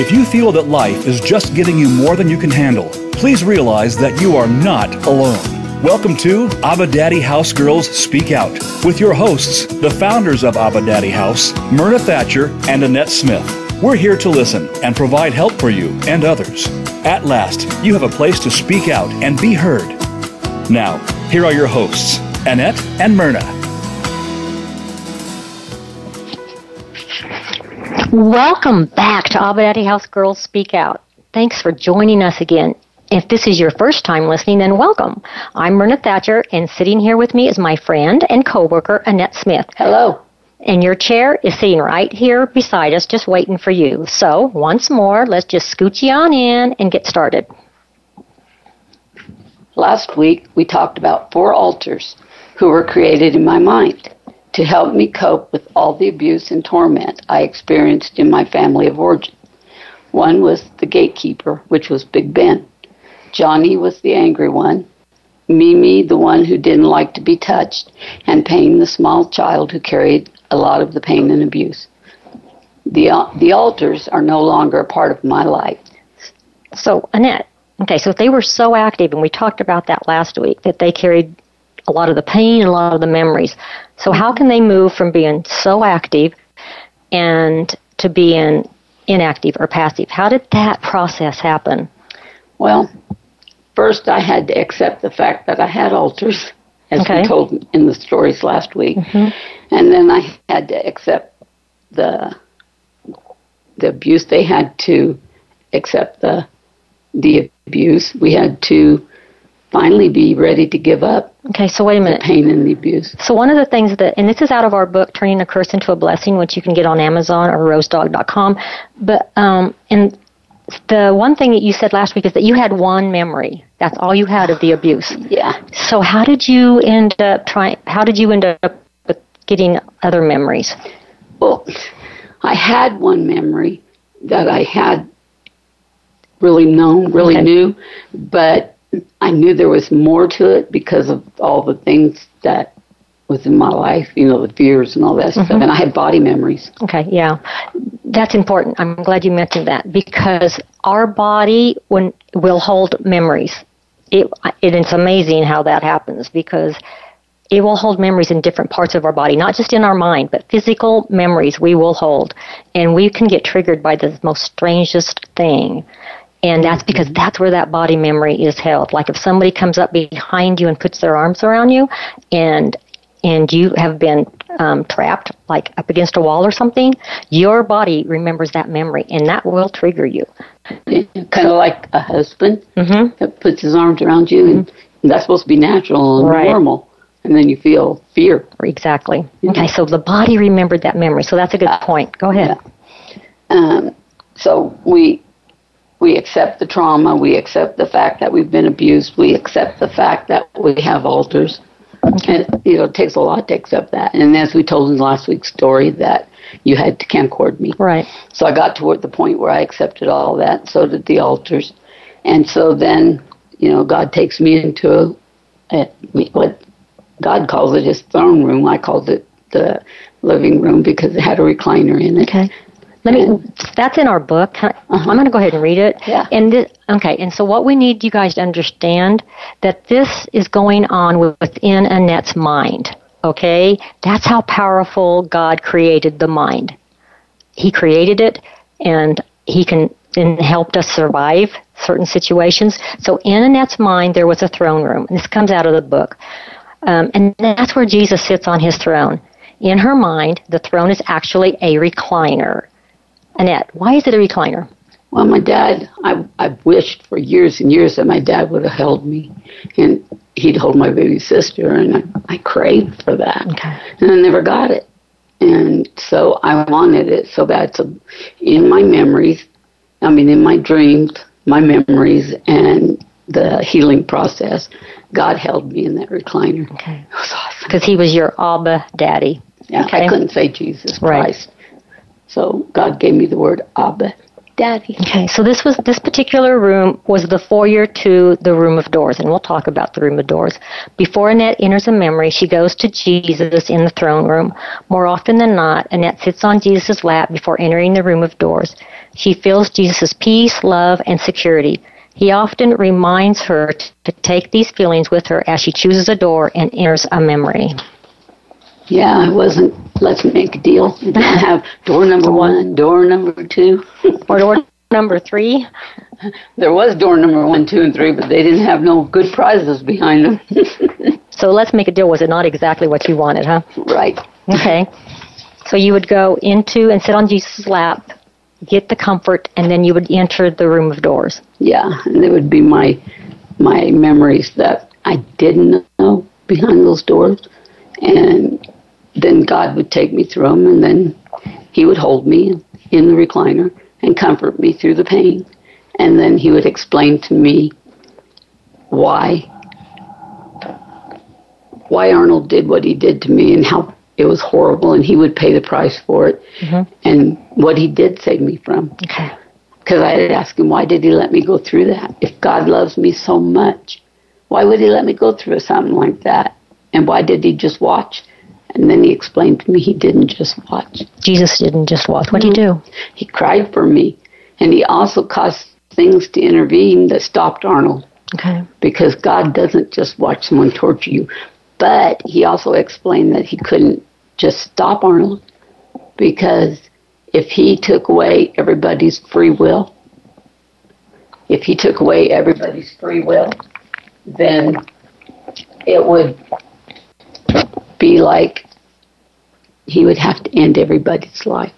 If you feel that life is just giving you more than you can handle, please realize that you are not alone. Welcome to Abba Daddy House Girls Speak Out with your hosts, the founders of Abba Daddy House, Myrna Thatcher and Annette Smith. We're here to listen and provide help for you and others. At last, you have a place to speak out and be heard. Now, here are your hosts, Annette and Myrna. Welcome back to Daddy House Girls Speak Out. Thanks for joining us again. If this is your first time listening, then welcome. I'm Myrna Thatcher, and sitting here with me is my friend and coworker Annette Smith. Hello. And your chair is sitting right here beside us, just waiting for you. So, once more, let's just scooch you on in and get started. Last week, we talked about four alters who were created in my mind to help me cope with all the abuse and torment I experienced in my family of origin. One was the gatekeeper, which was Big Ben. Johnny was the angry one. Mimi, the one who didn't like to be touched, and Pain, the small child who carried a lot of the pain and abuse. The, uh, the alters are no longer a part of my life. So, Annette, okay, so they were so active, and we talked about that last week, that they carried a lot of the pain and a lot of the memories. So how can they move from being so active and to being inactive or passive? How did that process happen? Well, first I had to accept the fact that I had alters, as Okay. we told in the stories last week, Mhm. and then I had to accept the the abuse. They had to accept the the abuse. We had to finally be ready to give up Okay, so wait a the minute. pain and the abuse. So one of the things that, and this is out of our book, Turning a Curse into a Blessing, which you can get on Amazon or rosedog.com. But um, and the one thing that you said last week is that you had one memory. That's all you had of the abuse. Yeah. So how did you end up trying? How did you end up with getting other memories? Well, I had one memory that I had really known, really Okay. knew, but I knew there was more to it because of all the things that was in my life, you know, the fears and all that stuff. Mm-hmm. And I had body memories. Okay, yeah, that's important. I'm glad you mentioned that because our body when will hold memories. It, it it's amazing how that happens because it will hold memories in different parts of our body, not just in our mind, but physical memories we will hold, and we can get triggered by the most strangest thing. And that's because that's where that body memory is held. Like if somebody comes up behind you and puts their arms around you, and and you have been um, trapped, like up against a wall or something, your body remembers that memory, and that will trigger you. kind of like a husband Mm-hmm. that puts his arms around you, and that's supposed to be natural and Right. normal. And then you feel fear. Exactly. Okay, so the body remembered that memory. So that's a good point. Go ahead. Um, so we we accept the trauma. We accept the fact that we've been abused. We accept the fact that we have alters. And you know, it takes a lot to accept that. And as we told in last week's story, that you had to camcord me. Right. So I got toward the point where I accepted all that. So did the alters. And so then, you know, God takes me into a, a what God calls it his throne room. I called it the living room because it had a recliner in it. Okay. Let me. That's in our book. I- I'm going to go ahead and read it. Yeah. And this, okay. And so what we need you guys to understand that this is going on within Annette's mind. Okay. That's how powerful God created the mind. He created it, and He can and helped us survive certain situations. So in Annette's mind, there was a throne room. This comes out of the book. Um, and that's where Jesus sits on his throne. In her mind, the throne is actually a recliner. Annette, why is it a recliner? Well, my dad, I, I wished for years and years that my dad would have held me and he'd hold my baby sister, and I, I craved for that. Okay. And I never got it. And so I wanted it so bad. So in my memories, I mean, in my dreams, my memories, and the healing process, God held me in that recliner. Okay. It was awesome. Because he was your Abba daddy. Yeah, Okay. I couldn't say Jesus Right. Christ. So God gave me the word Abba, Daddy. Okay, so this was this particular room was the foyer to the room of doors, and we'll talk about the room of doors. Before Annette enters a memory, she goes to Jesus in the throne room. More often than not, Annette sits on Jesus' lap before entering the room of doors. She feels Jesus' peace, love, and security. He often reminds her to take these feelings with her as she chooses a door and enters a memory. Yeah, it wasn't, let's make a deal. Have door number one, door number two. or door number three. There was door number one, two, and three, but they didn't have no good prizes behind them. so let's make a deal. Was it not exactly what you wanted, huh? Right. Okay. So you would go into and sit on Jesus' lap, get the comfort, and then you would enter the room of doors. Yeah, and it would be my my memories that I didn't know behind those doors, and then God would take me through them, and then He would hold me in the recliner and comfort me through the pain, and then He would explain to me why why Arnold did what he did to me and how it was horrible, and he would pay the price for it, mm-hmm. and what he did save me from. Okay. Because I had asked him, why did he let me go through that? If God loves me so much, why would he let me go through something like that? And why did he just watch? And then he explained to me he didn't just watch. Jesus didn't just watch. What did he do? He cried for me. And he also caused things to intervene that stopped Arnold. Okay. Because God doesn't just watch someone torture you. But he also explained that he couldn't just stop Arnold because if he took away everybody's free will, if he took away everybody's free will, then it would be like he would have to end everybody's life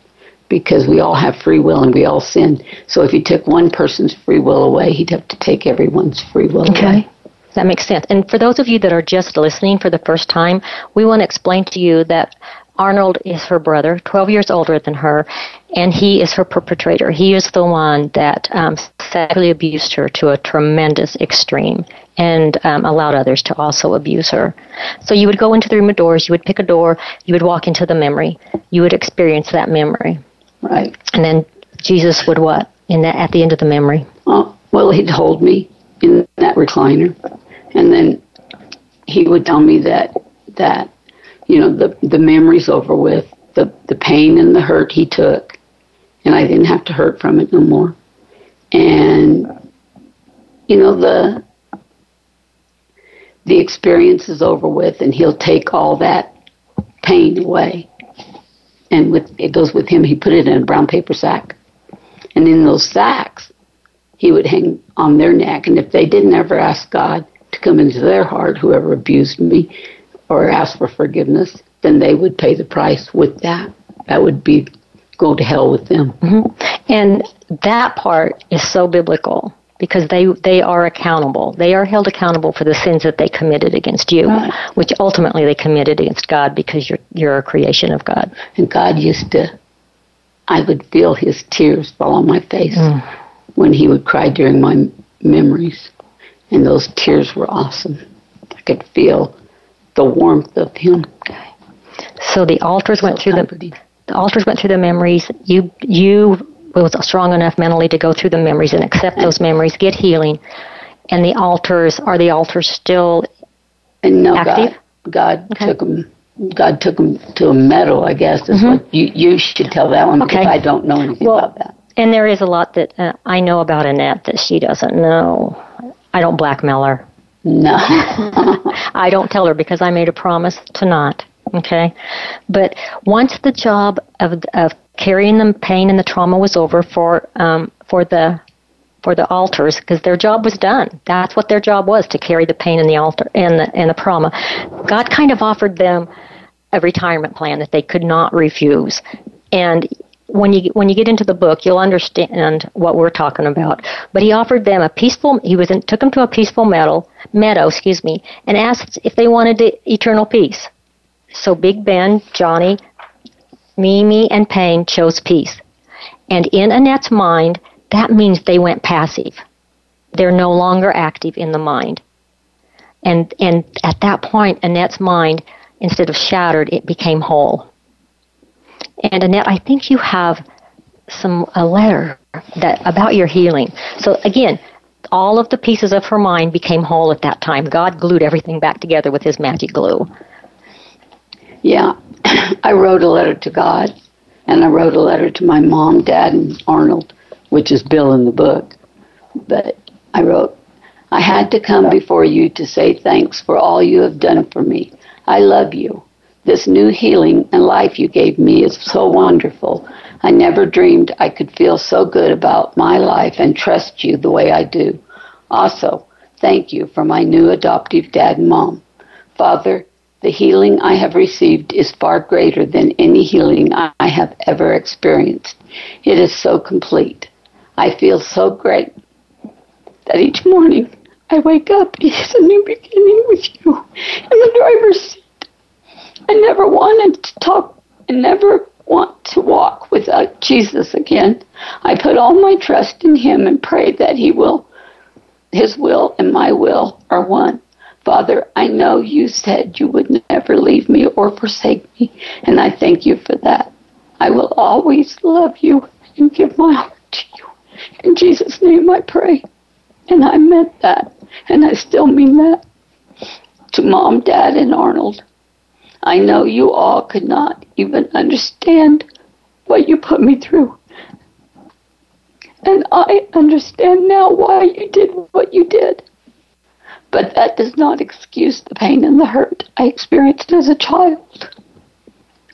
because we all have free will and we all sin. So if he took one person's free will away, he'd have to take everyone's free will okay. away. That makes sense. And for those of you that are just listening for the first time, we want to explain to you that Arnold is her brother, 12 years older than her, and he is her perpetrator. He is the one that um, sexually abused her to a tremendous extreme and um, allowed others to also abuse her. So you would go into the room of doors, you would pick a door, you would walk into the memory, you would experience that memory. Right. And then Jesus would what in that, at the end of the memory? Oh, well, he'd hold me in that recliner, and then he would tell me that that you know, the, the memory's over with, the, the pain and the hurt he took, and I didn't have to hurt from it no more. And, you know, the, the experience is over with, and he'll take all that pain away. And with, it goes with him, he put it in a brown paper sack. And in those sacks, he would hang on their neck. And if they didn't ever ask God to come into their heart, whoever abused me, or ask for forgiveness, then they would pay the price with that. That would be go to hell with them. Mm-hmm. And that part is so biblical because they they are accountable. They are held accountable for the sins that they committed against you, right. which ultimately they committed against God because you're you're a creation of God. And God used to I would feel his tears fall on my face mm. when he would cry during my memories. And those tears were awesome. I could feel the warmth of Him. Okay. So the alters went through the the alters went through the memories. You you was strong enough mentally to go through the memories and accept those memories, get healing, and the alters are the alters still and no, active? God, God okay. took them. God took them to a meadow. I guess is mm-hmm. what you you should tell that one okay. because I don't know anything well, about that. And there is a lot that uh, I know about Annette that she doesn't know. I don't blackmail her. No. I don't tell her because I made a promise to not. Okay? But once the job of, of carrying the pain and the trauma was over for, um, for the for the alters because their job was done. That's what their job was to carry the pain and the altar and the and the trauma. God kind of offered them a retirement plan that they could not refuse. And when you when you get into the book, you'll understand what we're talking about. But he offered them a peaceful. He was in, took them to a peaceful meadow, meadow, excuse me, and asked if they wanted eternal peace. So Big Ben, Johnny, Mimi, and Payne chose peace. And in Annette's mind, that means they went passive. They're no longer active in the mind. And and at that point, Annette's mind, instead of shattered, it became whole. And Annette, I think you have some a letter that about your healing. So again, all of the pieces of her mind became whole at that time. God glued everything back together with his magic glue. Yeah. I wrote a letter to God and I wrote a letter to my mom, dad, and Arnold, which is Bill in the book. But I wrote, I had to come before you to say thanks for all you have done for me. I love you. This new healing and life you gave me is so wonderful. I never dreamed I could feel so good about my life and trust you the way I do. Also, thank you for my new adoptive dad and mom. Father, the healing I have received is far greater than any healing I have ever experienced. It is so complete. I feel so great that each morning I wake up, it's a new beginning with you in the driver's seat. I never wanted to talk and never want to walk without Jesus again. I put all my trust in him and pray that he will his will and my will are one. Father, I know you said you would never leave me or forsake me, and I thank you for that. I will always love you and give my heart to you. In Jesus' name I pray. And I meant that, and I still mean that. To Mom, Dad, and Arnold, I know you all could not even understand what you put me through. And I understand now why you did what you did. But that does not excuse the pain and the hurt I experienced as a child.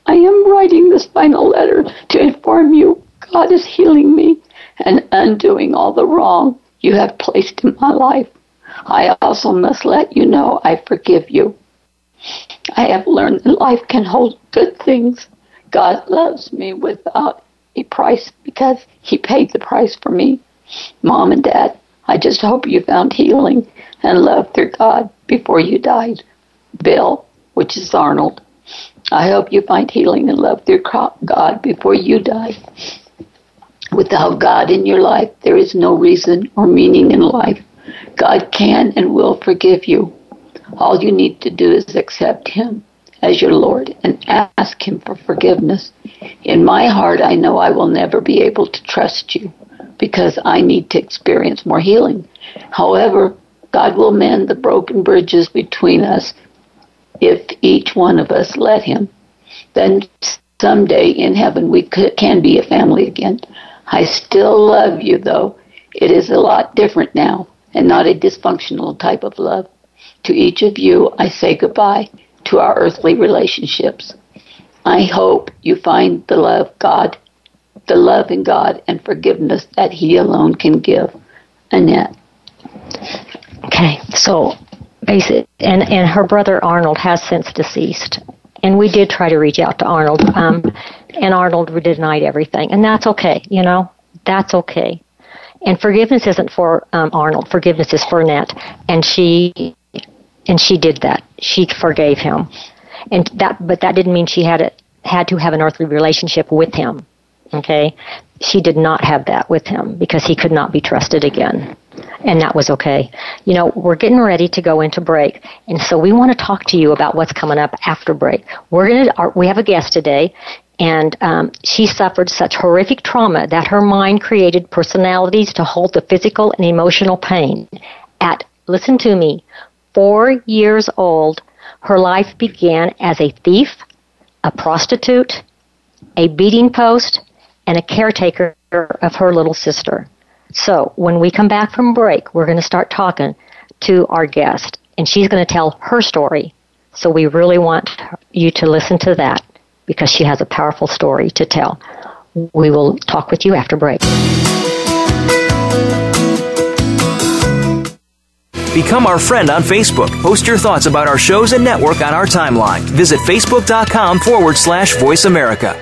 I am writing this final letter to inform you God is healing me and undoing all the wrong you have placed in my life. I also must let you know I forgive you. I have learned that life can hold good things. God loves me without a price because He paid the price for me. Mom and Dad, I just hope you found healing and love through God before you died. Bill, which is Arnold, I hope you find healing and love through God before you die. Without God in your life, there is no reason or meaning in life. God can and will forgive you. All you need to do is accept Him as your Lord and ask Him for forgiveness. In my heart, I know I will never be able to trust you because I need to experience more healing. However, God will mend the broken bridges between us if each one of us let Him. Then someday in heaven we could, can be a family again. I still love you, though. It is a lot different now and not a dysfunctional type of love. To each of you, I say goodbye to our earthly relationships. I hope you find the love God, the love in God and forgiveness that He alone can give. Annette. Okay, so basic, and and her brother Arnold has since deceased, and we did try to reach out to Arnold, um, and Arnold denied everything, and that's okay, you know, that's okay. And forgiveness isn't for um, Arnold. Forgiveness is for Annette, and she and she did that. She forgave him, and that, but that didn't mean she had had to have an earthly relationship with him. Okay, she did not have that with him because he could not be trusted again and that was okay. You know, we're getting ready to go into break, and so we want to talk to you about what's coming up after break. We're gonna we have a guest today, and um, she suffered such horrific trauma that her mind created personalities to hold the physical and emotional pain. At listen to me, four years old, her life began as a thief, a prostitute, a beating post, and a caretaker of her little sister. So when we come back from break, we're going to start talking to our guest, and she's going to tell her story. So we really want you to listen to that because she has a powerful story to tell. We will talk with you after break. Become our friend on Facebook. Post your thoughts about our shows and network on our timeline. Visit facebook.com forward slash voice America.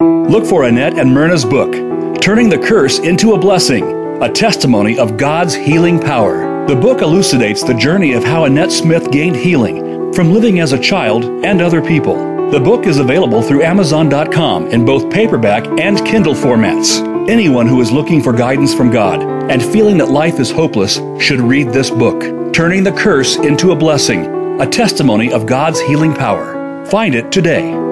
Look for Annette and Myrna's book, Turning the Curse into a Blessing, a testimony of God's healing power. The book elucidates the journey of how Annette Smith gained healing from living as a child and other people. The book is available through Amazon.com in both paperback and Kindle formats. Anyone who is looking for guidance from God and feeling that life is hopeless should read this book, Turning the Curse into a Blessing, a testimony of God's healing power. Find it today.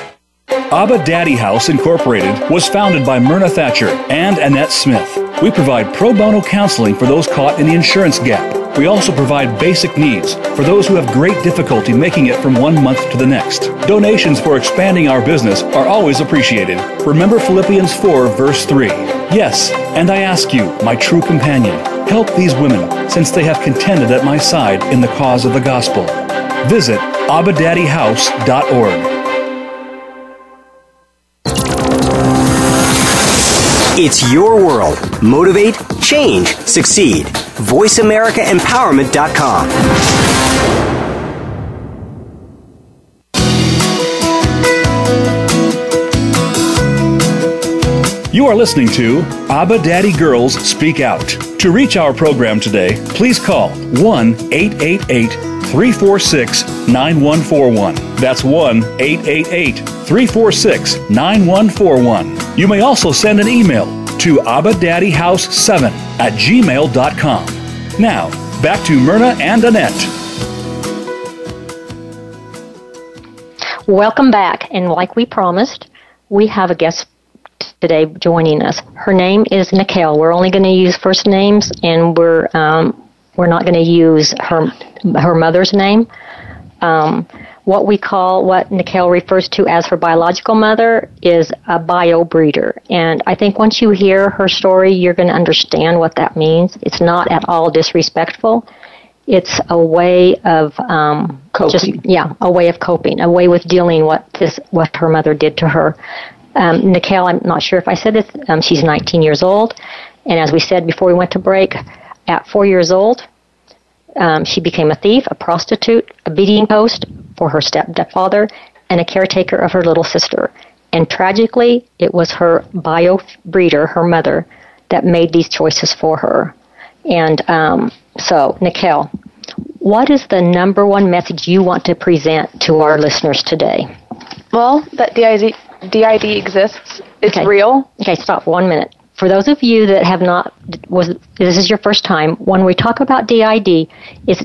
Abba Daddy House Incorporated was founded by Myrna Thatcher and Annette Smith. We provide pro bono counseling for those caught in the insurance gap. We also provide basic needs for those who have great difficulty making it from one month to the next. Donations for expanding our business are always appreciated. Remember Philippians 4, verse 3. Yes, and I ask you, my true companion, help these women, since they have contended at my side in the cause of the gospel. Visit abadaddyhouse.org. It's your world. Motivate, change, succeed. VoiceAmericaEmpowerment.com. You are listening to Abba Daddy Girls Speak Out. To reach our program today, please call 1 888 346 9141. That's 1 888 346 9141. You may also send an email to abadaddyhouse7 at gmail.com. Now, back to Myrna and Annette. Welcome back, and like we promised, we have a guest today joining us. Her name is Nicale. We're only going to use first names, and we're um, we're not going to use her her mother's name. Um, what we call what Nicale refers to as her biological mother is a bio breeder, and I think once you hear her story, you're going to understand what that means. It's not at all disrespectful. It's a way of um, just yeah, a way of coping, a way with dealing what this what her mother did to her. Um, Nicale, I'm not sure if I said this, um, she's 19 years old. And as we said before we went to break, at four years old, um, she became a thief, a prostitute, a beating post for her stepfather, and a caretaker of her little sister. And tragically, it was her bio breeder, her mother, that made these choices for her. And um, so, Nicale, what is the number one message you want to present to our listeners today? Well, that DID, DID exists. It's Okay. real. Okay, stop one minute. For those of you that have not, was this is your first time, when we talk about DID, it's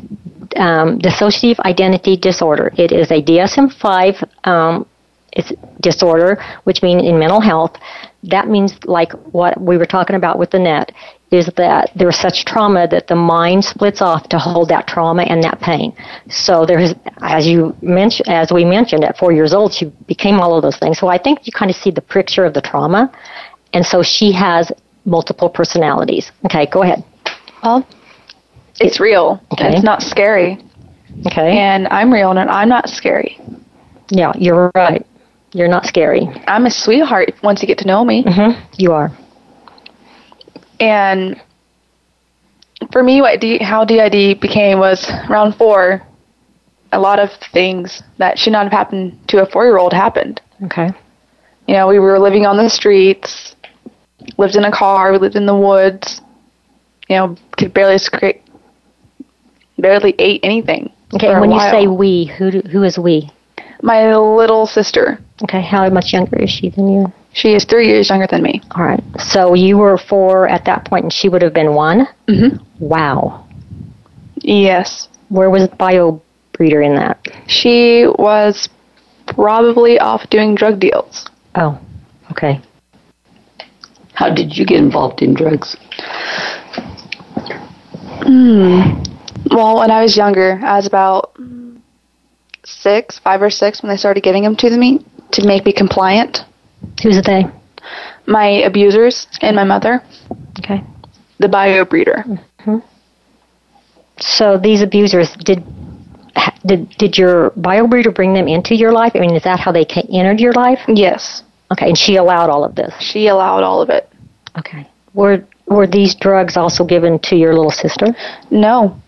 um, dissociative identity disorder. It is a DSM-5 um, it's disorder, which means in mental health. That means like what we were talking about with Annette is that there's such trauma that the mind splits off to hold that trauma and that pain. So there's, as you mentioned, as we mentioned, at four years old, she became all of those things. So I think you kind of see the picture of the trauma, and so she has multiple personalities. Okay, go ahead. Well, it's real. Okay. It's not scary. Okay. And I'm real and I'm not scary. Yeah, you're right. You're not scary. I'm a sweetheart once you get to know me. hmm You are. And for me, what D, how DID became was round four. A lot of things that should not have happened to a four-year-old happened. Okay. You know, we were living on the streets, lived in a car, we lived in the woods. You know, could barely scrape, barely ate anything. Okay. for And a when you say we, who do, who is we? my little sister, Okay. How much younger is she than you? she is three years younger than me. All right. So you were four at that point, and she would have been one. Mhm. Wow. Yes, Where was bio breeder in that? she was probably off doing drug deals. Oh. Okay. How did you get involved in drugs? Well, when I was younger, I was about six, five or six, when they started giving them to me to make me compliant. Who's the they? My abusers and my mother, Okay. the bio breeder. Hmm. So these abusers did. Did, did your bio breeder bring them into your life? I mean, is that how they entered your life? Yes, Okay, and she allowed all of this. she allowed all of it. Okay. Were were these drugs also given to your little sister? No,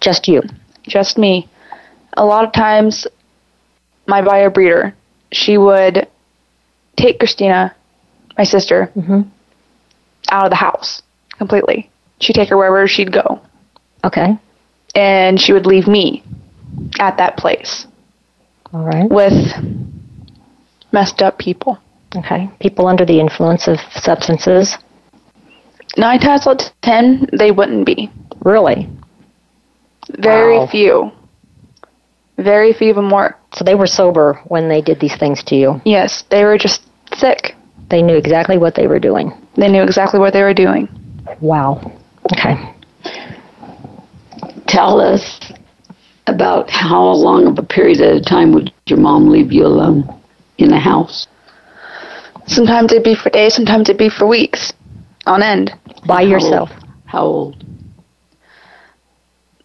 Just you. just me. A lot of times, my bio breeder, she would take Christina, my sister, mm-hmm. out of the house completely. She'd take her wherever she'd go, Okay. and she would leave me at that place All right. with messed up people. Okay. People under the influence of substances. Nine times out of ten, they wouldn't be. Really? Very Wow. few. Very few of them were. So they were sober when they did these things to you. Yes, they were just sick. They knew exactly what they were doing. They knew exactly what they were doing. Wow. Okay. Tell us about how long of a period at a time would your mom leave you alone in the house? Sometimes it'd be for days, sometimes it'd be for weeks on end. By How yourself. old? How old?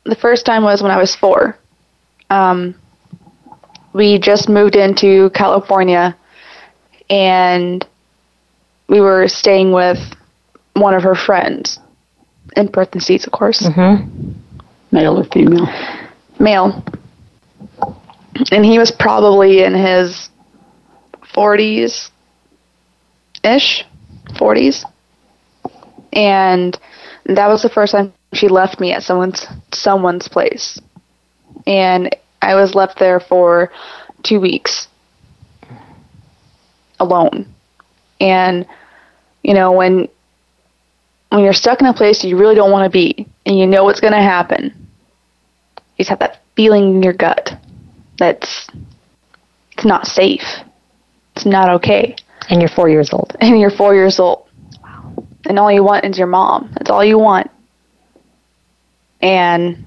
The first time was when I was four. Um, we just moved into California, and we were staying with one of her friends. In parentheses, of course. Mm-hmm. Male or female? male. And he was probably in his 40s ish, 40s. And that was the first time she left me at someone's someone's place. And I was left there for 2 weeks alone. And you know, when when you're stuck in a place you really don't want to be and you know what's going to happen, you just have that feeling in your gut that's it's not safe. It's not okay. And you're four years old. And you're four years old. And all you want is your mom. That's all you want. And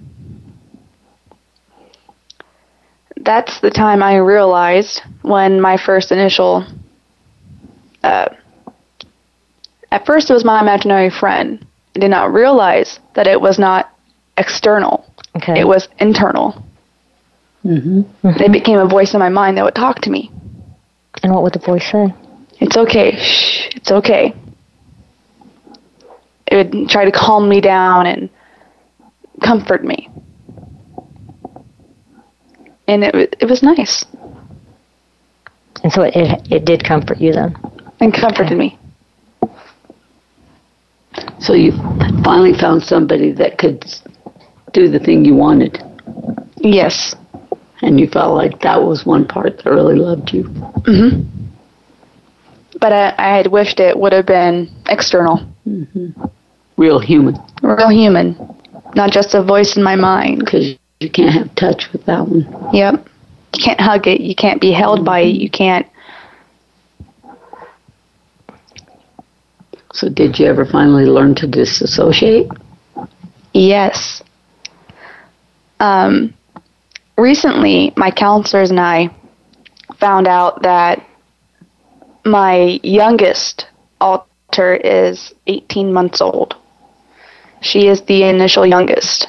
that's the time I realized when my first initial uh, at first it was my imaginary friend. I did not realize that it was not external. Okay. It was internal. Mm-hmm. It became a voice in my mind that would talk to me. And what would the voice say? It's okay. Shh. It's okay. It would try to calm me down and comfort me. And it, it was nice And so it, it, it did comfort you then. and comforted me. So you finally found somebody that could do the thing you wanted, Yes. and you felt like that was one part that really loved you. hmm But I, I had wished it would have been external, Real human, real human, not just a voice in my mind. because you can't have touch with that one. Yep. You can't hug it. You can't be held by it. You can't. So did you ever finally learn to disassociate? Yes. Um, recently, my counselors and I found out that my youngest alter is 18 months old. She is the initial youngest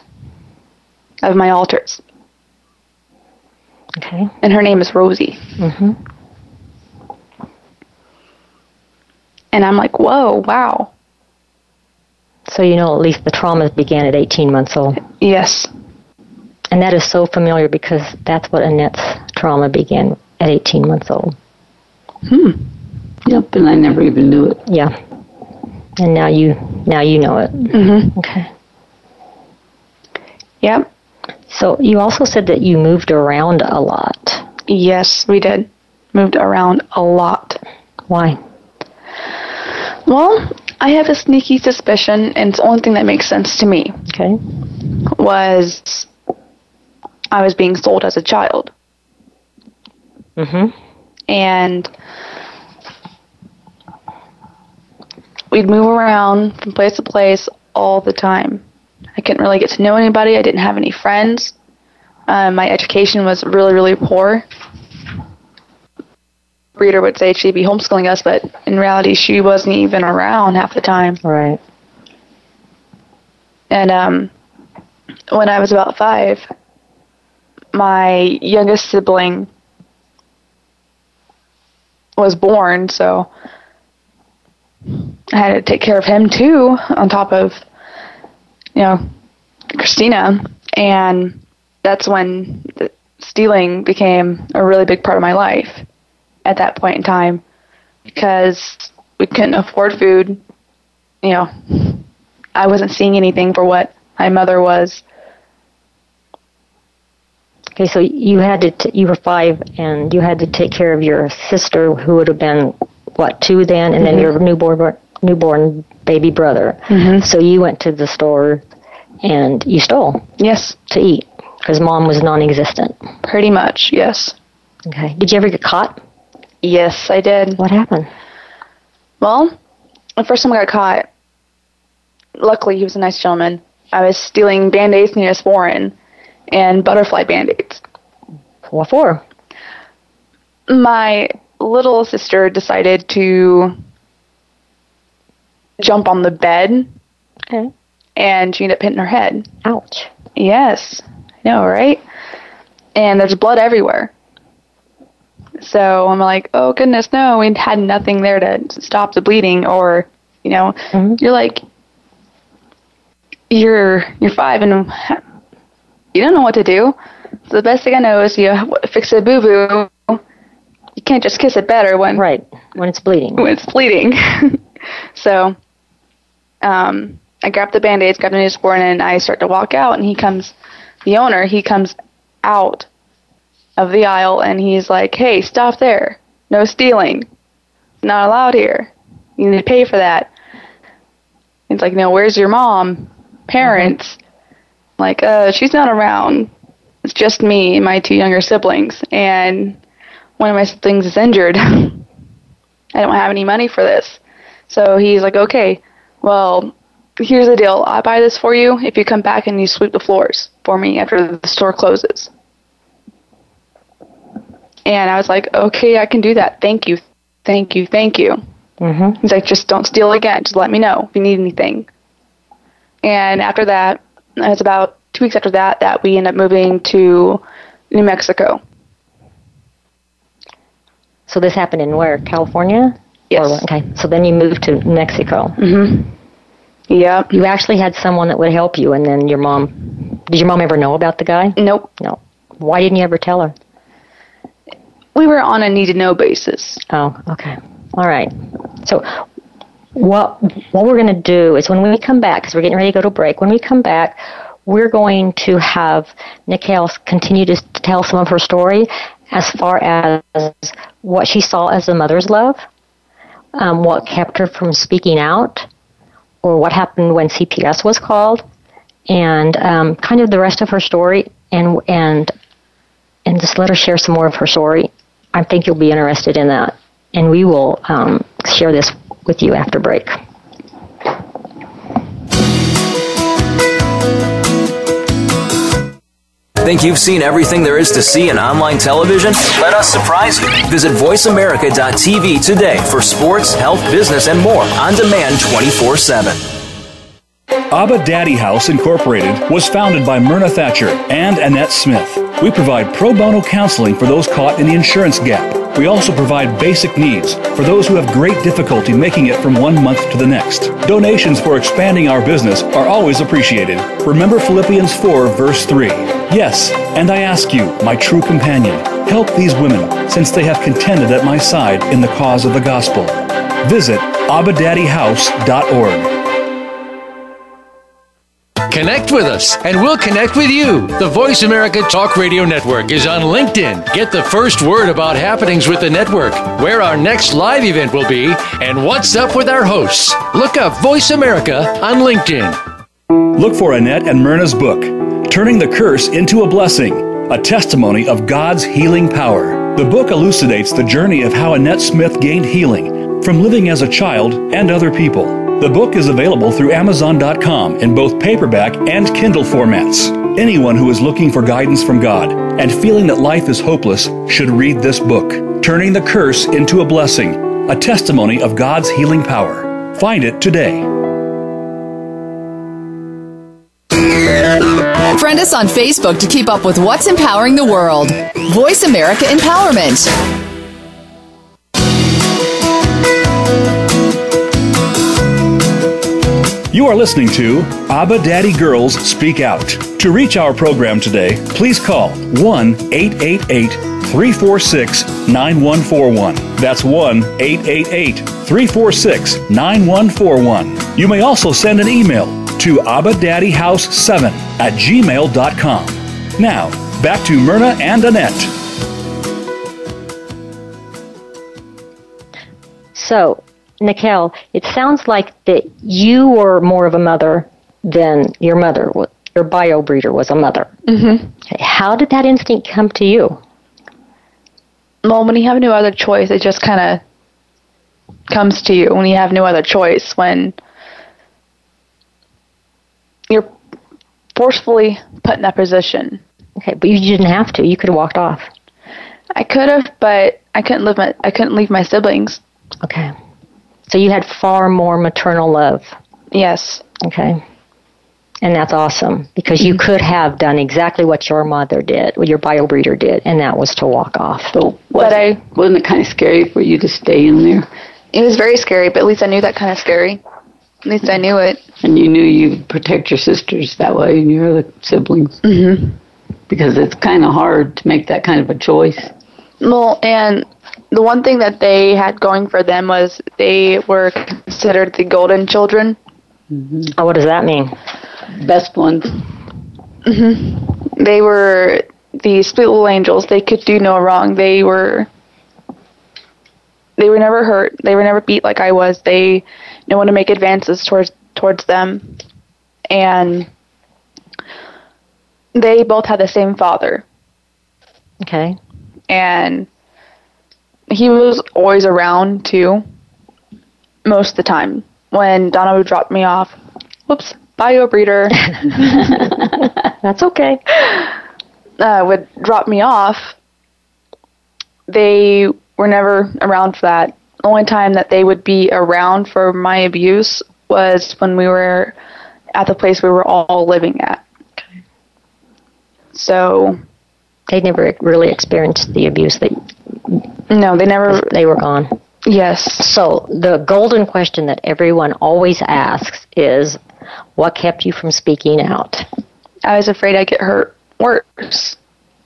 of my alters, Okay. and her name is Rosie. Mm-hmm. And I'm like, whoa, wow. So you know at least the traumas began at 18 months old. Yes. And that is so familiar because that's what Annette's trauma began at 18 months old. Yep, and I never even knew it. Yeah. And now you now you know it. Mm-hmm. Okay. Yep. So you also said that you moved around a lot. Yes, we did. Moved around a lot. Why? Well, I have a sneaky suspicion, and it's the only thing that makes sense to me, Okay. was I was being sold as a child. Mm-hmm. And we'd move around from place to place all the time. I couldn't really get to know anybody. I didn't have any friends. Um, my education was really, really poor. Breeder would say she'd be homeschooling us, but in reality, she wasn't even around half the time. Right. And um, when I was about five, my youngest sibling was born, so I had to take care of him too, on top of, you know, Christina. And that's when stealing became a really big part of my life. at that point in time because we couldn't afford food. You know, I wasn't seeing anything for what my mother was. Okay, so you had to t- you were five, and you had to take care of your sister, who would have been what two then, and then mm-hmm. your newborn newborn baby brother. Mm-hmm. So you went to the store and you stole Yes, to eat because mom was non-existent. pretty much. Yes. Okay. Did you ever get caught? Yes, I did. What happened? Well, the first time I got caught, luckily he was a nice gentleman. I was stealing band-aids near Neosporin and butterfly band-aids. What for? My little sister decided to jump on the bed Okay. and she ended up hitting her head. Ouch. Yes, I know, right? And there's blood everywhere. So I'm like, oh goodness, no, we had nothing there to stop the bleeding, or, you know, Mhm. you're like, you're you're five and you don't know what to do. So the best thing I know is you fix a boo boo. You can't just kiss it better when Right. When it's bleeding. when it's bleeding. so um, I grab the band-aids, grab the Neosporin, and I start to walk out, and he comes, the owner, he comes out of the aisle, and he's like, hey, stop there. No stealing. It's not allowed here. You need to pay for that. He's like, no, where's your mom? Parents? Like, uh, she's not around. It's just me and my two younger siblings, and one of my siblings is injured. I don't have any money for this. So he's like, okay, well, here's the deal. I buy this for you if you come back and you sweep the floors for me after the store closes. And I was like, okay, I can do that. Thank you. Thank you. Thank you. Mm-hmm. He's like, just don't steal again. Just let me know if you need anything. And after that, it's about two weeks after that that we end up moving to New Mexico. So this happened in where? California? Yes. Or, okay. So then you moved to Mexico. Mhm. Yeah. You actually had someone that would help you, and then your mom. Did your mom ever know about the guy? Nope. No. Why didn't you ever tell her? We were on a need to know basis. Oh, okay. All right. So what what we're going to do is when we come back, because we're getting ready to go to break, when we come back, we're going to have Nicale continue to tell some of her story as far as what she saw as a mother's love, um, what kept her from speaking out, or what happened when CPS was called, and um, kind of the rest of her story, and and and just let her share some more of her story. I think you'll be interested in that, and we will um, share this with you after break. Think you've seen everything there is to see in online television? Let us surprise you. Visit VoiceAmerica.tv today for sports, health, business, and more on demand 24 7. Abba Daddy House Incorporated was founded by Myrna Thatcher and Annette Smith. We provide pro bono counseling for those caught in the insurance gap. We also provide basic needs for those who have great difficulty making it from one month to the next. Donations for expanding our business are always appreciated. Remember Philippians 4, verse 3. Yes, and I ask you, my true companion, help these women since they have contended at my side in the cause of the gospel. Visit abadaddyhouse.org. Connect with us, and we'll connect with you. The Voice America Talk Radio Network is on LinkedIn. Get the first word about happenings with the network, where our next live event will be, and what's up with our hosts. Look up Voice America on LinkedIn. Look for Annette and Myrna's book, Turning the Curse into a Blessing, a testimony of God's healing power. The book elucidates the journey of how Annette Smith gained healing from living as a child and other people. The book is available through Amazon.com in both paperback and Kindle formats. Anyone who is looking for guidance from God and feeling that life is hopeless should read this book, Turning the Curse into a Blessing, a testimony of God's healing power. Find it today. Friend us on Facebook to keep up with what's empowering the world. Voice America Empowerment. You are listening to Abba Daddy Girls Speak Out. To reach our program today, please call 1 888 346 9141. That's 1 888 346 9141. You may also send an email to abadaddyhouse7 at gmail.com. Now, back to Myrna and Annette. So, Nicale, it sounds like that you were more of a mother than your mother, your bio breeder was a mother. Mm-hmm. How did that instinct come to you? Well, when you have no other choice, it just kind of comes to you when you have no other choice. When forcefully put in that position. Okay, but you didn't have to. You could have walked off. I could have, but I couldn't live my I couldn't leave my siblings. Okay. So you had far more maternal love. Yes. Okay. And that's awesome because you mm-hmm. could have done exactly what your mother did, what your bio breeder did, and that was to walk off. So, but I wasn't it kind of scary for you to stay in there? It was very scary, but at least I knew that kind of scary. At least I knew it. And you knew you'd protect your sisters that way and your other siblings. Mm-hmm. Because it's kind of hard to make that kind of a choice. Well, and the one thing that they had going for them was they were considered the golden children. Mm-hmm. Oh, what does that mean? Best ones. Mm-hmm. They were the sweet little angels. They could do no wrong. They were. They were never hurt. They were never beat like I was. They no one to make advances towards towards them, and they both had the same father. Okay. And he was always around too. Most of the time, when Donna would drop me off, whoops, bio breeder. That's okay. Uh, would drop me off. They were never around for that. The only time that they would be around for my abuse was when we were at the place we were all living at. Okay. So they never really experienced the abuse that no, they never they were gone. Yes. So the golden question that everyone always asks is what kept you from speaking out? I was afraid I'd get hurt worse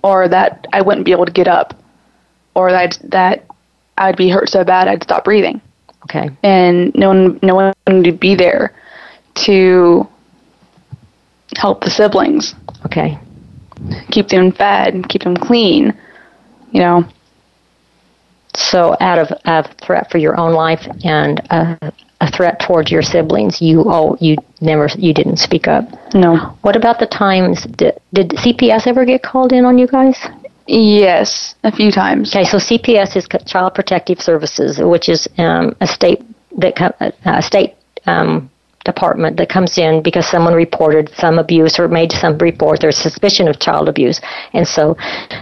or that I wouldn't be able to get up or that that I'd be hurt so bad I'd stop breathing. Okay. And no one no one would be there to help the siblings. Okay. Keep them fed, keep them clean. You know, so, out of a threat for your own life and a, a threat towards your siblings, you oh you never you didn't speak up. No. What about the times did, did CPS ever get called in on you guys? Yes, a few times. Okay, so CPS is Child Protective Services, which is um, a state that a state um, department that comes in because someone reported some abuse or made some report or suspicion of child abuse, and so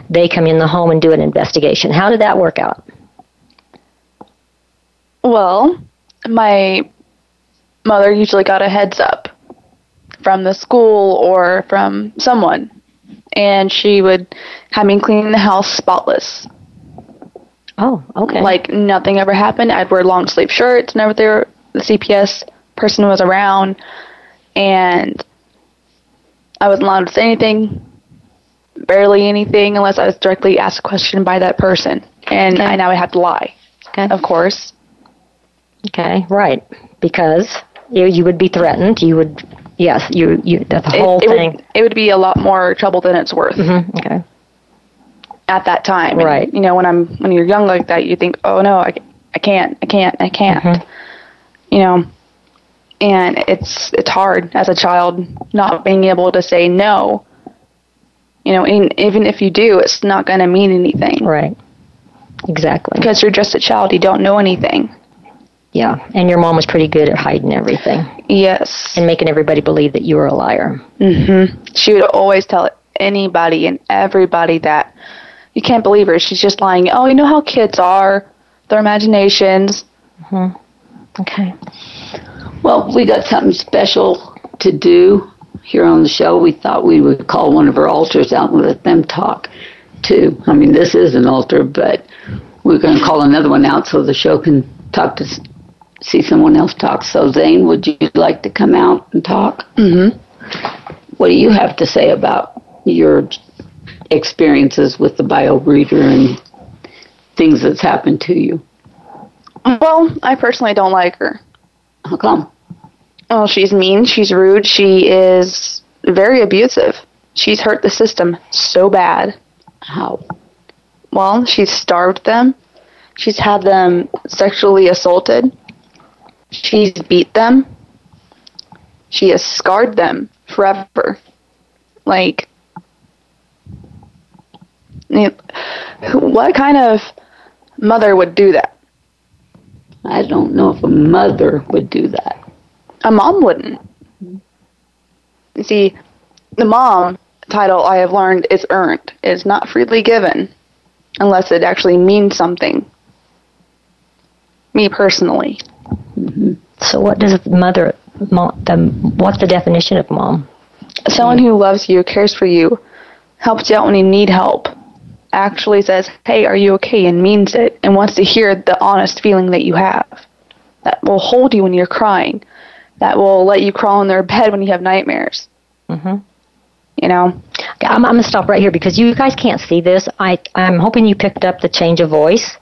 they come in the home and do an investigation. How did that work out? Well, my mother usually got a heads up from the school or from someone, and she would have me clean the house spotless. Oh, okay. Like nothing ever happened. I'd wear long sleeve shirts whenever there the CPS person was around, and I wasn't allowed to say anything, barely anything, unless I was directly asked a question by that person, and okay. I now I have to lie. Okay. Of course. Okay, right. Because you, you would be threatened. You would, yes, you, you, the whole it, it thing. Would, it would be a lot more trouble than it's worth. Mm-hmm. Okay. At that time, right? And, you know, when I'm when you're young like that, you think, oh no, I, I can't, I can't, I can't. Mm-hmm. You know, and it's it's hard as a child not being able to say no. You know, and even if you do, it's not going to mean anything. Right. Exactly. Because you're just a child, you don't know anything. Yeah, and your mom was pretty good at hiding everything. Yes. And making everybody believe that you were a liar. Mhm. She would always tell anybody and everybody that you can't believe her. She's just lying. Oh, you know how kids are, their imaginations. Mhm. Okay. Well, we got something special to do here on the show. We thought we would call one of our alters out and let them talk too. I mean, this is an alter, but we're going to call another one out so the show can talk to see someone else talk. So, Zane, would you like to come out and talk? Mm-hmm. What do you have to say about your experiences with the bio breeder and things that's happened to you? Well, I personally don't like her. How come? Oh, she's mean. She's rude. She is very abusive. She's hurt the system so bad. How? Well, she's starved them. She's had them sexually assaulted. She's beat them. She has scarred them forever. Like, what kind of mother would do that? I don't know if a mother would do that. A mom wouldn't. You see, the mom title I have learned is earned. It's not freely given unless it actually means something. Me personally. Mm-hmm. So, what does mother, mom, the, what's the definition of mom? Someone who loves you, cares for you, helps you out when you need help, actually says, Hey, are you okay? and means it, and wants to hear the honest feeling that you have. That will hold you when you're crying. That will let you crawl in their bed when you have nightmares. Mm-hmm. You know? I'm, I'm going to stop right here because you guys can't see this. I, I'm hoping you picked up the change of voice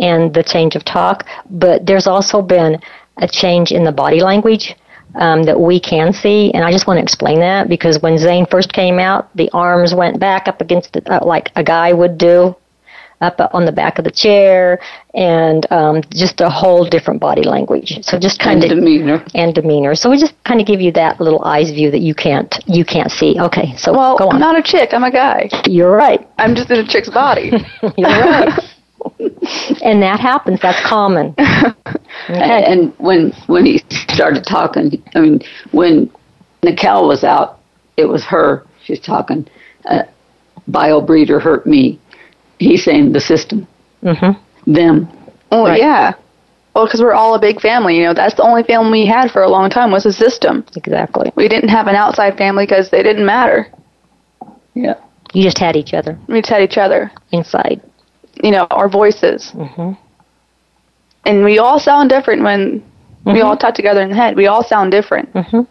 and the change of talk, but there's also been a change in the body language um, that we can see, and I just want to explain that because when Zane first came out, the arms went back up against the, uh, like a guy would do, up on the back of the chair, and um, just a whole different body language. So just kind and of demeanor and demeanor. So we just kind of give you that little eyes view that you can't you can't see. Okay, so well, go on. I'm not a chick. I'm a guy. You're right. I'm just in a chick's body. You're right. and that happens. That's common. Okay. And when when he started talking, I mean, when Nicale was out, it was her. She's talking. Uh, bio breeder hurt me. He's saying the system. Mm-hmm. Them. Oh Right. yeah. Well, because we're all a big family. You know, that's the only family we had for a long time was the system. Exactly. We didn't have an outside family because they didn't matter. Yeah. You just had each other We just had each other. inside. You know, our voices, Mm-hmm. and we all sound different when we all talk together in the head. We all sound different. Mm-hmm.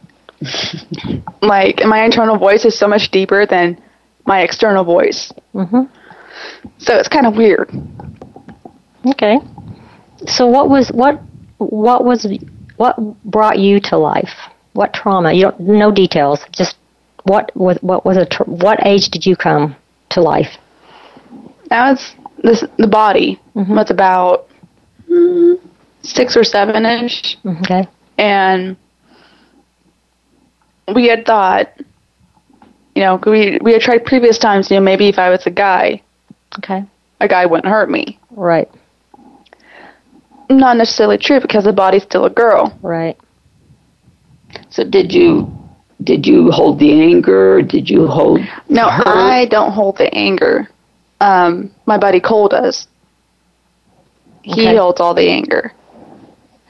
Like my internal voice is so much deeper than my external voice. Mm-hmm. So it's kind of weird. Okay. So what was what what was what brought you to life? What trauma? You don't no details. Just what was what was a what age did you come to life? Now it's this the body was about mm, six or seven inch. Okay. and we had thought, you know, we we had tried previous times. You know, maybe if I was a guy, Okay. a guy wouldn't hurt me. Right. Not necessarily true because the body's still a girl. Right. So did you did you hold the anger? Did you hold No, her? I don't hold the anger. Um, my buddy Cole does. He Okay. holds all the anger.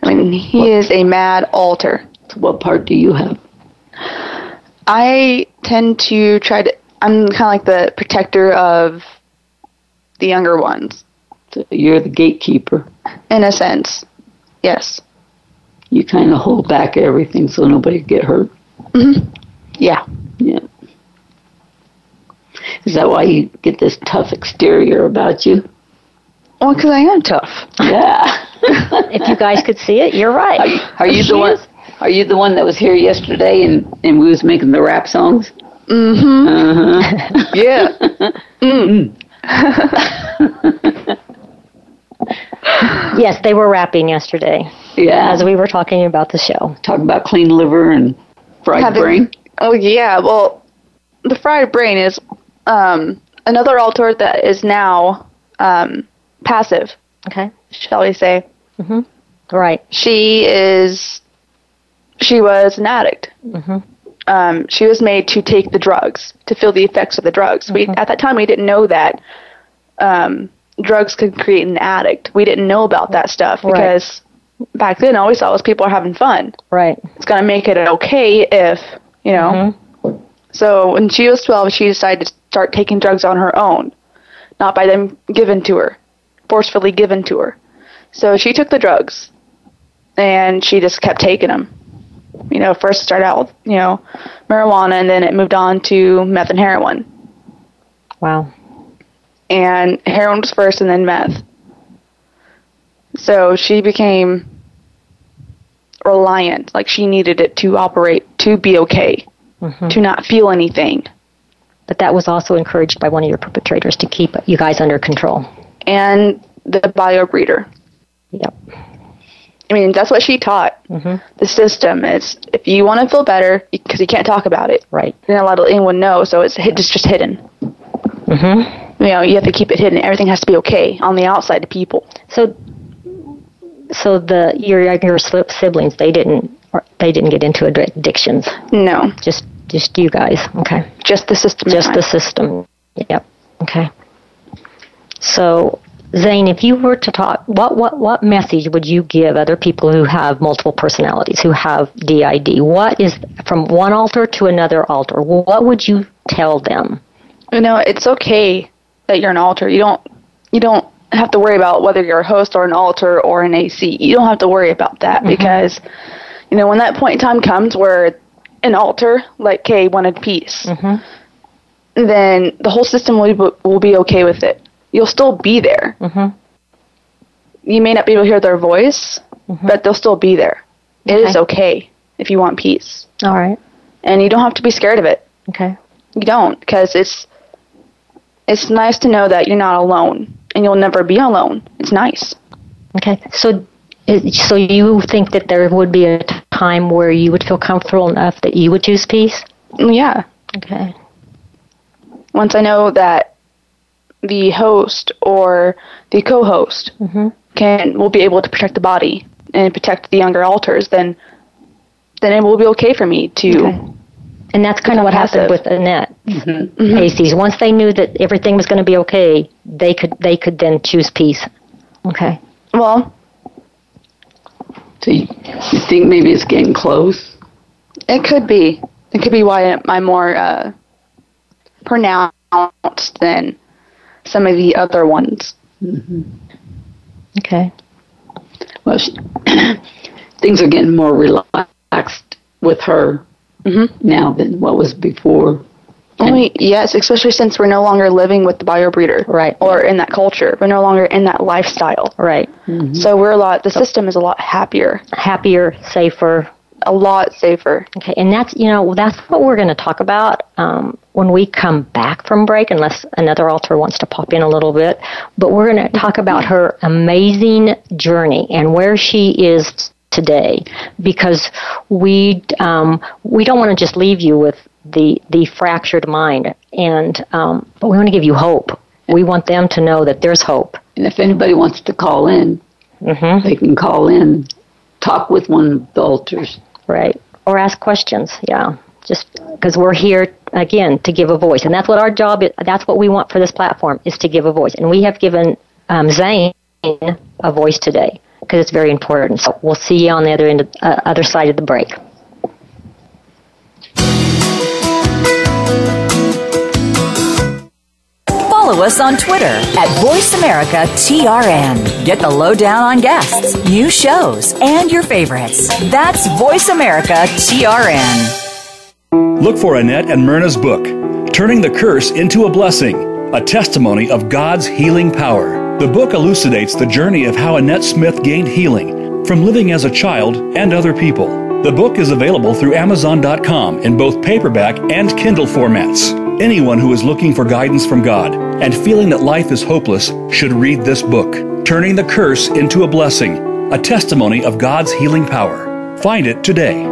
I mean, he is a mad alter. what part do you have? I tend to try to. I'm kind of like the protector of the younger ones, So you're the gatekeeper. in a sense. Yes. You kind of hold back everything so nobody get hurt. Yeah. Yeah. Is that why you get this tough exterior about you? Well, because I am tough. Yeah. If you guys could see it, you're right. are you the one? Are you the one that was here yesterday and and we was making the rap songs? Mm-hmm. Uh-huh. Yeah. Yes, they were rapping yesterday Yeah. as we were talking about the show. talk about clean liver and fried brain. Oh yeah. Well, the fried brain is um, another alter that is now um, passive, Okay. shall we say? Mhm. Right. She is. She was an addict. Mhm. Um, she was made to take the drugs to feel the effects of the drugs. We at that time we didn't know that um, drugs could create an addict. We didn't know about that stuff Right. because back then all we saw was people are having fun. Right. It's gonna make it okay if you know. So when she was 12, she decided to start taking drugs on her own, not by them given to her, forcefully given to her. So she took the drugs, and she just kept taking them. You know, first started out with you know marijuana, and then it moved on to meth and heroin. Wow. And heroin was first and then meth. So she became reliant, like she needed it to operate, to be okay, Mm-hmm. to not feel anything. But that was also encouraged by one of your perpetrators to keep you guys under control. And the bio breeder. Yep. I mean, that's what she taught. Mm-hmm. The system is if you want to feel better, because you can't talk about it, Right. you're not allowed anyone know, so it's it's just hidden. Mm-hmm. You know, you have to keep it hidden. Everything has to be okay on the outside to people. So, so the your your siblings they didn't they didn't get into addictions. No, Just just you guys. Okay. just the system. Just the system. Yep. Okay. So, Zane, if you were to talk, what what what message would you give other people who have multiple personalities, who have DID? What is from one alter to another alter? What would you tell them? You know, it's okay that you're an alter. You don't you don't have to worry about whether you're a host or an alter or an AC. You don't have to worry about that mm-hmm. because you know when that point in time comes where an alter like Kay wanted peace, then the whole system will be, will be okay with it. You'll still be there. Mhm. You may not be able to hear their voice, but they'll still be there. It is okay if you want peace, All right. and you don't have to be scared of it. Okay. You don't, because it's it's nice to know that you're not alone, and you'll never be alone. It's nice. Okay. So, so you think that there would be a time where you would feel comfortable enough that you would choose peace? Yeah. Okay. Once I know that the host or the co-host Mhm. can will be able to protect the body and protect the younger alters, then then it will be okay for me to. Okay. And that's kind of what happened with Annette. Mhm. ACs. Once they knew that everything was going to be okay, they could they could then choose peace. Okay. Well, So you, you think maybe it's getting close? it could be. It could be why I'm more uh, pronounced than some of the other ones. Okay. Well, she, things are getting more relaxed with her Mhm. now than what was before. Only yes, especially since we're no longer living with the bio breeder, Right. Or in that culture, we're no longer in that lifestyle. Right. So we're a lot. The system is a lot happier, Happier, safer. a lot safer. Okay. And that's you know that's what we're going to talk about um, when we come back from break, unless another alter wants to pop in a little bit. But we're going to talk about her amazing journey and where she is today, because we um, we don't want to just leave you with the the fractured mind, and um, but we want to give you hope. We want them to know that there's hope. And if anybody wants to call in, hmm they can call in, talk with one of the alters. Right. Or ask questions. Yeah. Just because we're here again to give a voice, and that's what our job is. That's what we want for this platform is to give a voice, and we have given um, Zane a voice today because it's very important. So we'll see you on the other end, of, uh, other side of the break. Follow us on Twitter at VoiceAmericaTRN. Get the lowdown on guests, new shows, and your favorites. That's VoiceAmericaTRN. Look for Annette and Myrna's book, Turning the Curse into a Blessing, a testimony of God's healing power. The book elucidates the journey of how Annette Smith gained healing from living as a child and other people. The book is available through Amazon.com in both paperback and Kindle formats. Anyone who is looking for guidance from God and feeling that life is hopeless should read this book, Turning the Curse into a Blessing, a testimony of God's healing power. Find it today.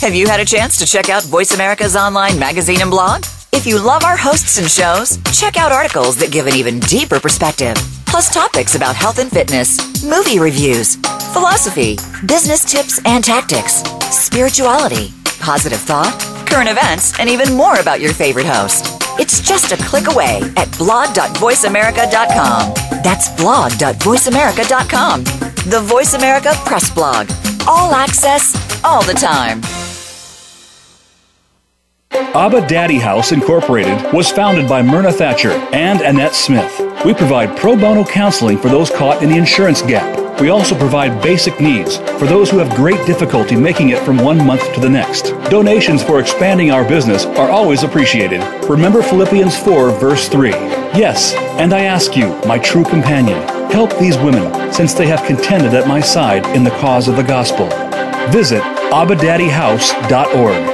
Have you had a chance to check out Voice America's online magazine and blog? If you love our hosts and shows, check out articles that give an even deeper perspective, plus topics about health and fitness, movie reviews, philosophy, business tips and tactics, spirituality, positive thought, current events, and even more about your favorite host. It's just a click away at blog.voiceamerica.com. That's blog.voiceamerica.com. The Voice America Press Blog. All access, all the time. Abba Daddy House Incorporated was founded by Myrna Thatcher and Annette Smith. We provide pro bono counseling for those caught in the insurance gap. We also provide basic needs for those who have great difficulty making it from one month to the next. Donations for expanding our business are always appreciated. Remember Philippians 4, verse 3. Yes, and I ask you, my true companion, help these women, since they have contended at my side in the cause of the gospel. Visit abadaddyhouse.org.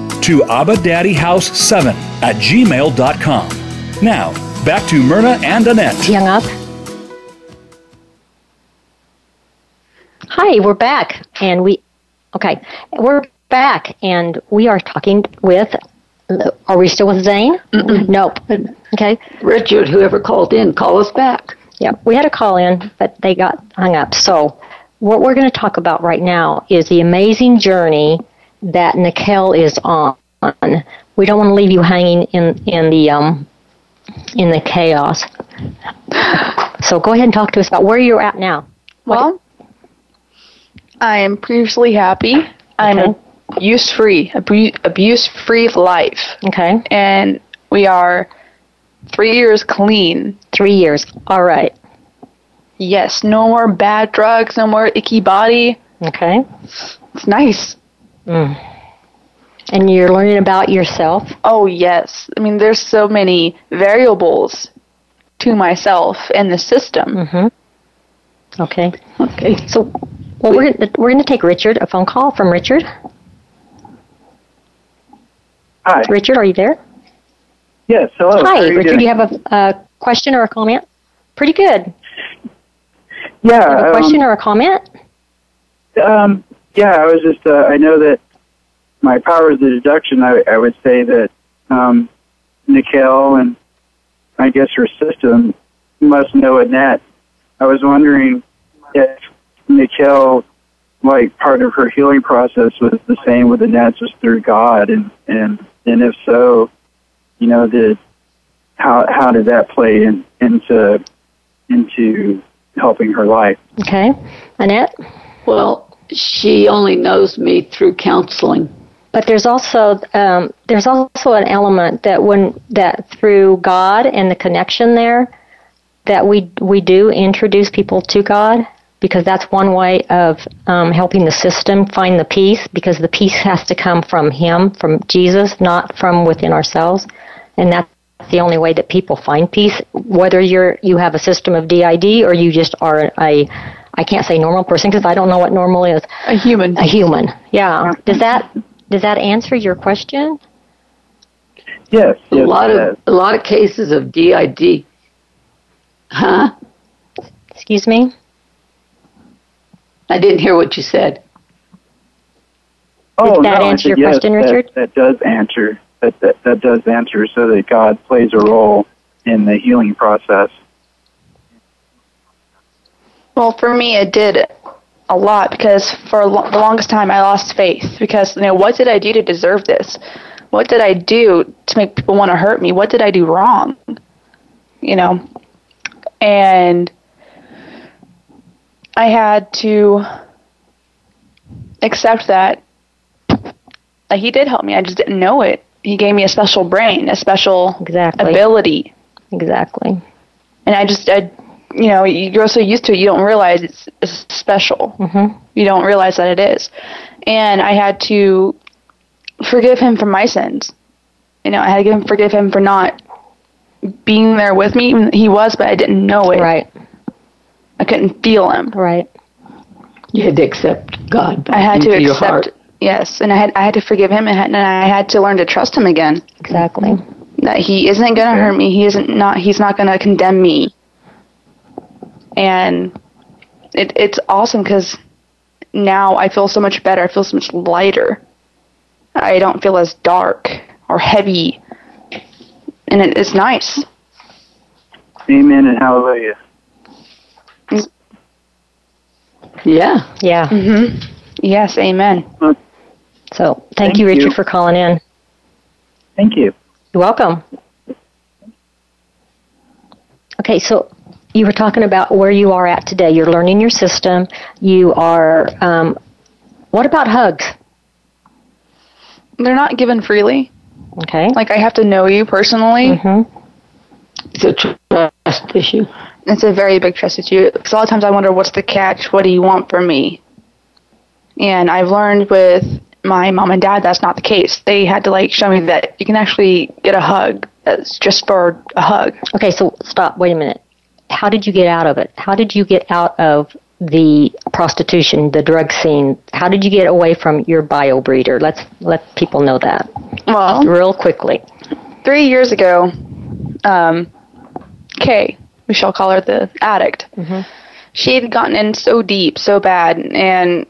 to abadaddyhouse7 at gmail.com. Now, back to Myrna and Annette. Hung up. Hi, we're back, and we, okay, we're back, and we are talking with. Are we still with Zane? Nope. Okay. Richard, whoever called in, call us back. Yeah, we had a call in, but they got hung up. So, what we're going to talk about right now is the amazing journey that Nicale is on. We don't want to leave you hanging in in the um in the chaos. So, go ahead and talk to us about where you're at now. Well, I am previously happy. I'm abuse free, abuse free life. Okay. And we are three years clean. Three years. All right. Yes, no more bad drugs, no more icky body. Okay. It's nice. Mm. And you're learning about yourself? Oh, yes. I mean, there's so many variables to myself and the system. Mm-hmm. Okay. Okay. So, well, we're gonna, we're going to take Richard, a phone call from Richard. Hi. Richard, are you there? Yes, hello. How Hi, you Richard. doing? Do you have a, a question or a comment? Pretty good. Yeah. You have a question um, or a comment? Um, yeah, I was just, uh, I know that my power of the deduction, I, I would say that um, Nicale and I guess her system must know Annette. I was wondering if Nicale, like part of her healing process was the same with Annette, was through God, and and and if so, you know, did how how did that play in, into into helping her life? Okay. Annette? Well, she only knows me through counseling. But there's also um, there's also an element that when that through God and the connection there, that we we do introduce people to God because that's one way of um, helping the system find the peace because the peace has to come from Him, from Jesus, not from within ourselves, and that's the only way that people find peace. Whether you're you have a system of DID or you just are a I can't say normal person because I don't know what normal is. A human. A human. Yeah. Does that does that answer your question? Yes. a lot of a lot of cases of DID. Huh? Excuse me. I didn't hear what you said. Oh, Did that no, answer said your yes, question, that- Richard? That does answer. That, that that does answer, so that God plays a role in the healing process. Well, for me, it did a lot because for a lo- the longest time I lost faith because you know what did I do to deserve this? What did I do to make people want to hurt me? What did I do wrong? You know, and I had to accept that like he did help me. I just didn't know it. He gave me a special brain, a special exactly. ability. Exactly. And I just, I, you know, you grow so used to it, you don't realize it's, it's special. Mm-hmm. You don't realize that it is. And I had to forgive him for my sins. You know, I had to forgive him for not being there with me. He was, but I didn't know it. Right. I couldn't feel him. Right. You had to accept God. I had to into your accept. heart. Yes, and I had I had to forgive him, and, and I had to learn to trust him again. Exactly. That he isn't going to hurt me. He isn't not. He's not going to condemn me. And it it's awesome because now I feel so much better. I feel so much lighter. I don't feel as dark or heavy, and it, it's nice. Amen and hallelujah. Yeah. Yeah. hmm Yes, amen. So thank, Thank you, Richard, you. for calling in. Thank you. You're welcome. Okay, so you were talking about where you are at today. You're learning your system. You are. Um, what about hugs? They're not given freely. Okay. Like I have to know you personally. Mm-hmm. It's a trust issue. It's a very big trust issue. Because a lot of times I wonder, what's the catch? What do you want from me? And I've learned with my mom and dad that's not the case. They had to like show me that you can actually get a hug that's just for a hug. Okay, so stop. Wait a minute. How did you get out of it? How did you get out of the prostitution, the drug scene? How did you get away from your bio breeder? Let's let people know that Well, real quickly. three years ago, um, Kay, we shall call her the addict, she had gotten in so deep, so bad, and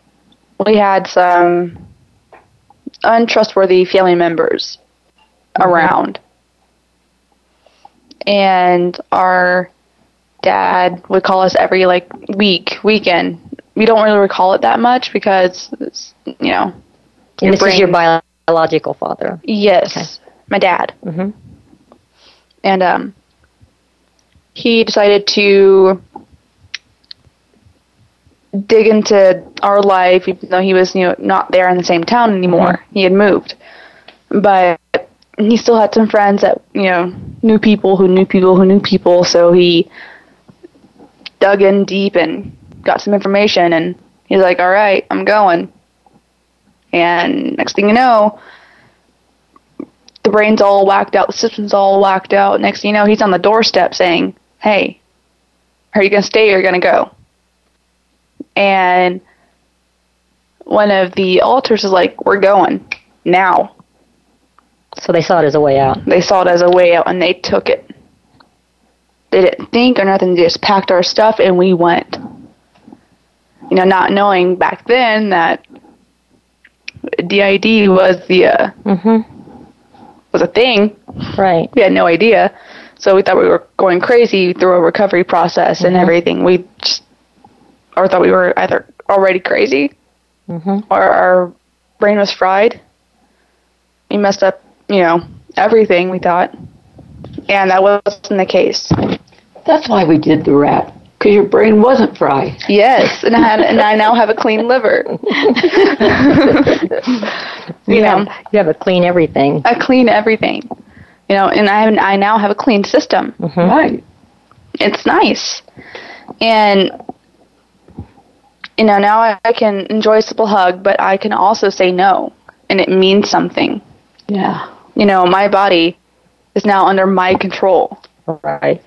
we had some untrustworthy family members around. And our dad would call us every like week, weekend. We don't really recall it that much because, it's, you know, And this is your biological father. Yes, my dad. Mm-hmm. And um, he decided to dig into our life, even though he was, you know, not there in the same town anymore. He had moved, but he still had some friends that you know knew people who knew people who knew people. So he dug in deep and got some information, and he's like, "All right, I'm going." And next thing you know, the brain's all whacked out, the system's all whacked out. Next thing you know, he's on the doorstep saying, Hey, are you going to stay or are you going to go? And one of the alters is like, We're going now. So they saw it as a way out. They saw it as a way out and they took it. They didn't think or nothing, they just packed our stuff and we went. You know, not knowing back then that DID was the uh, Mm-hmm. was a thing. Right. We had no idea. So we thought we were going crazy through a recovery process and Mhm. everything. We just or thought we were either already crazy Mm-hmm. or our brain was fried. We messed up, you know, everything we thought. And that wasn't the case. That's why we did the rap. Because your brain wasn't fried. Yes, and I had, and I now have a clean liver. You, you know, have, you have a clean everything. A clean everything. You know, and I have, I now have a clean system. Mm-hmm. Right. It's nice, and you know now I, I can enjoy a simple hug, but I can also say no, and it means something. Yeah. You know, my body is now under my control. Right.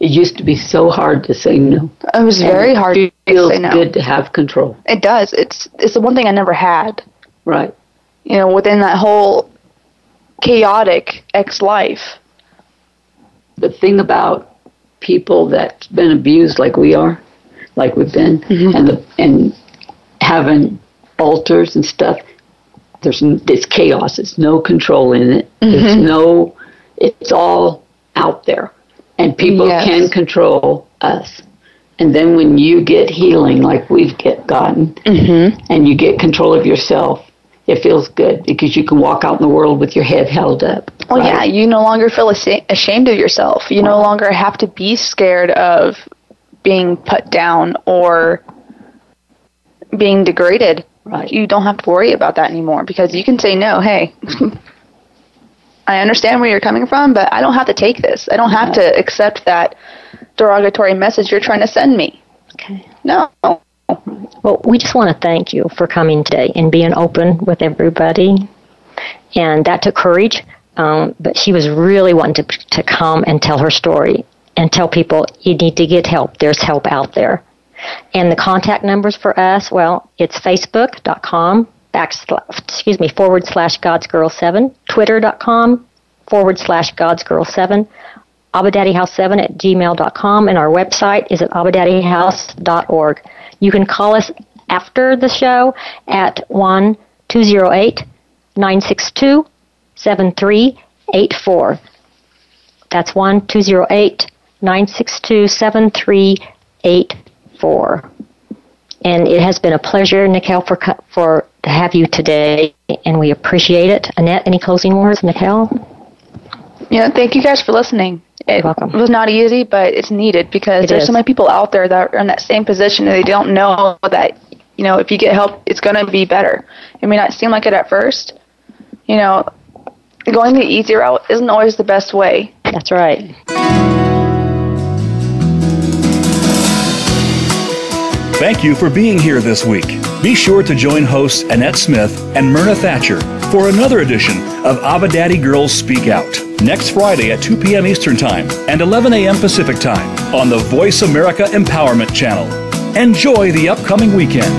It used to be so hard to say no. It was very hard to say no. Feels good to have control. It does. It's it's the one thing I never had. Right. You know, within that whole chaotic ex life. The thing about people that's been abused like we are, like we've been, Mm-hmm. and the and having alters and stuff, there's it's chaos. There's no control in it. There's Mhm. no. It's all out there, and people Yes. can control us. And then when you get healing, like we've get gotten, Mm-hmm. and you get control of yourself, it feels good because you can walk out in the world with your head held up. Well, yeah, you no longer feel ashamed of yourself. You no longer have to be scared of being put down or being degraded. Right. You don't have to worry about that anymore because you can say no. Hey, I understand where you're coming from, but I don't have to take this. I don't have to accept that derogatory message you're trying to send me. Okay. No. Well, we just want to thank you for coming today and being open with everybody. And that took courage, um, but she was really wanting to, to come and tell her story and tell people you need to get help. There's help out there. And the contact numbers for us, well, it's facebook.com excuse me, forward slash godsgirl7, twitter.com forward slash godsgirl7, abadaddyhouse7 at gmail.com, and our website is at abadaddyhouse.org. You can call us after the show at 1 208 962 7384. That's 1 208 962 7384. And it has been a pleasure, Nicale, for, for to have you today, and we appreciate it. Annette, any closing words, Nicale? Yeah, thank you guys for listening. It welcome. was not easy, but it's needed because It there's is. so many people out there that are in that same position and they don't know that, you know, if you get help, it's going to be better. It may not seem like it at first. You know, going the easy route isn't always the best way. That's right. Thank you for being here this week. Be sure to join hosts Annette Smith and Myrna Thatcher for another edition of Abba Daddy Girls Speak Out next Friday at 2 p.m. Eastern Time and 11 a.m. Pacific Time on the Voice America Empowerment Channel. Enjoy the upcoming weekend.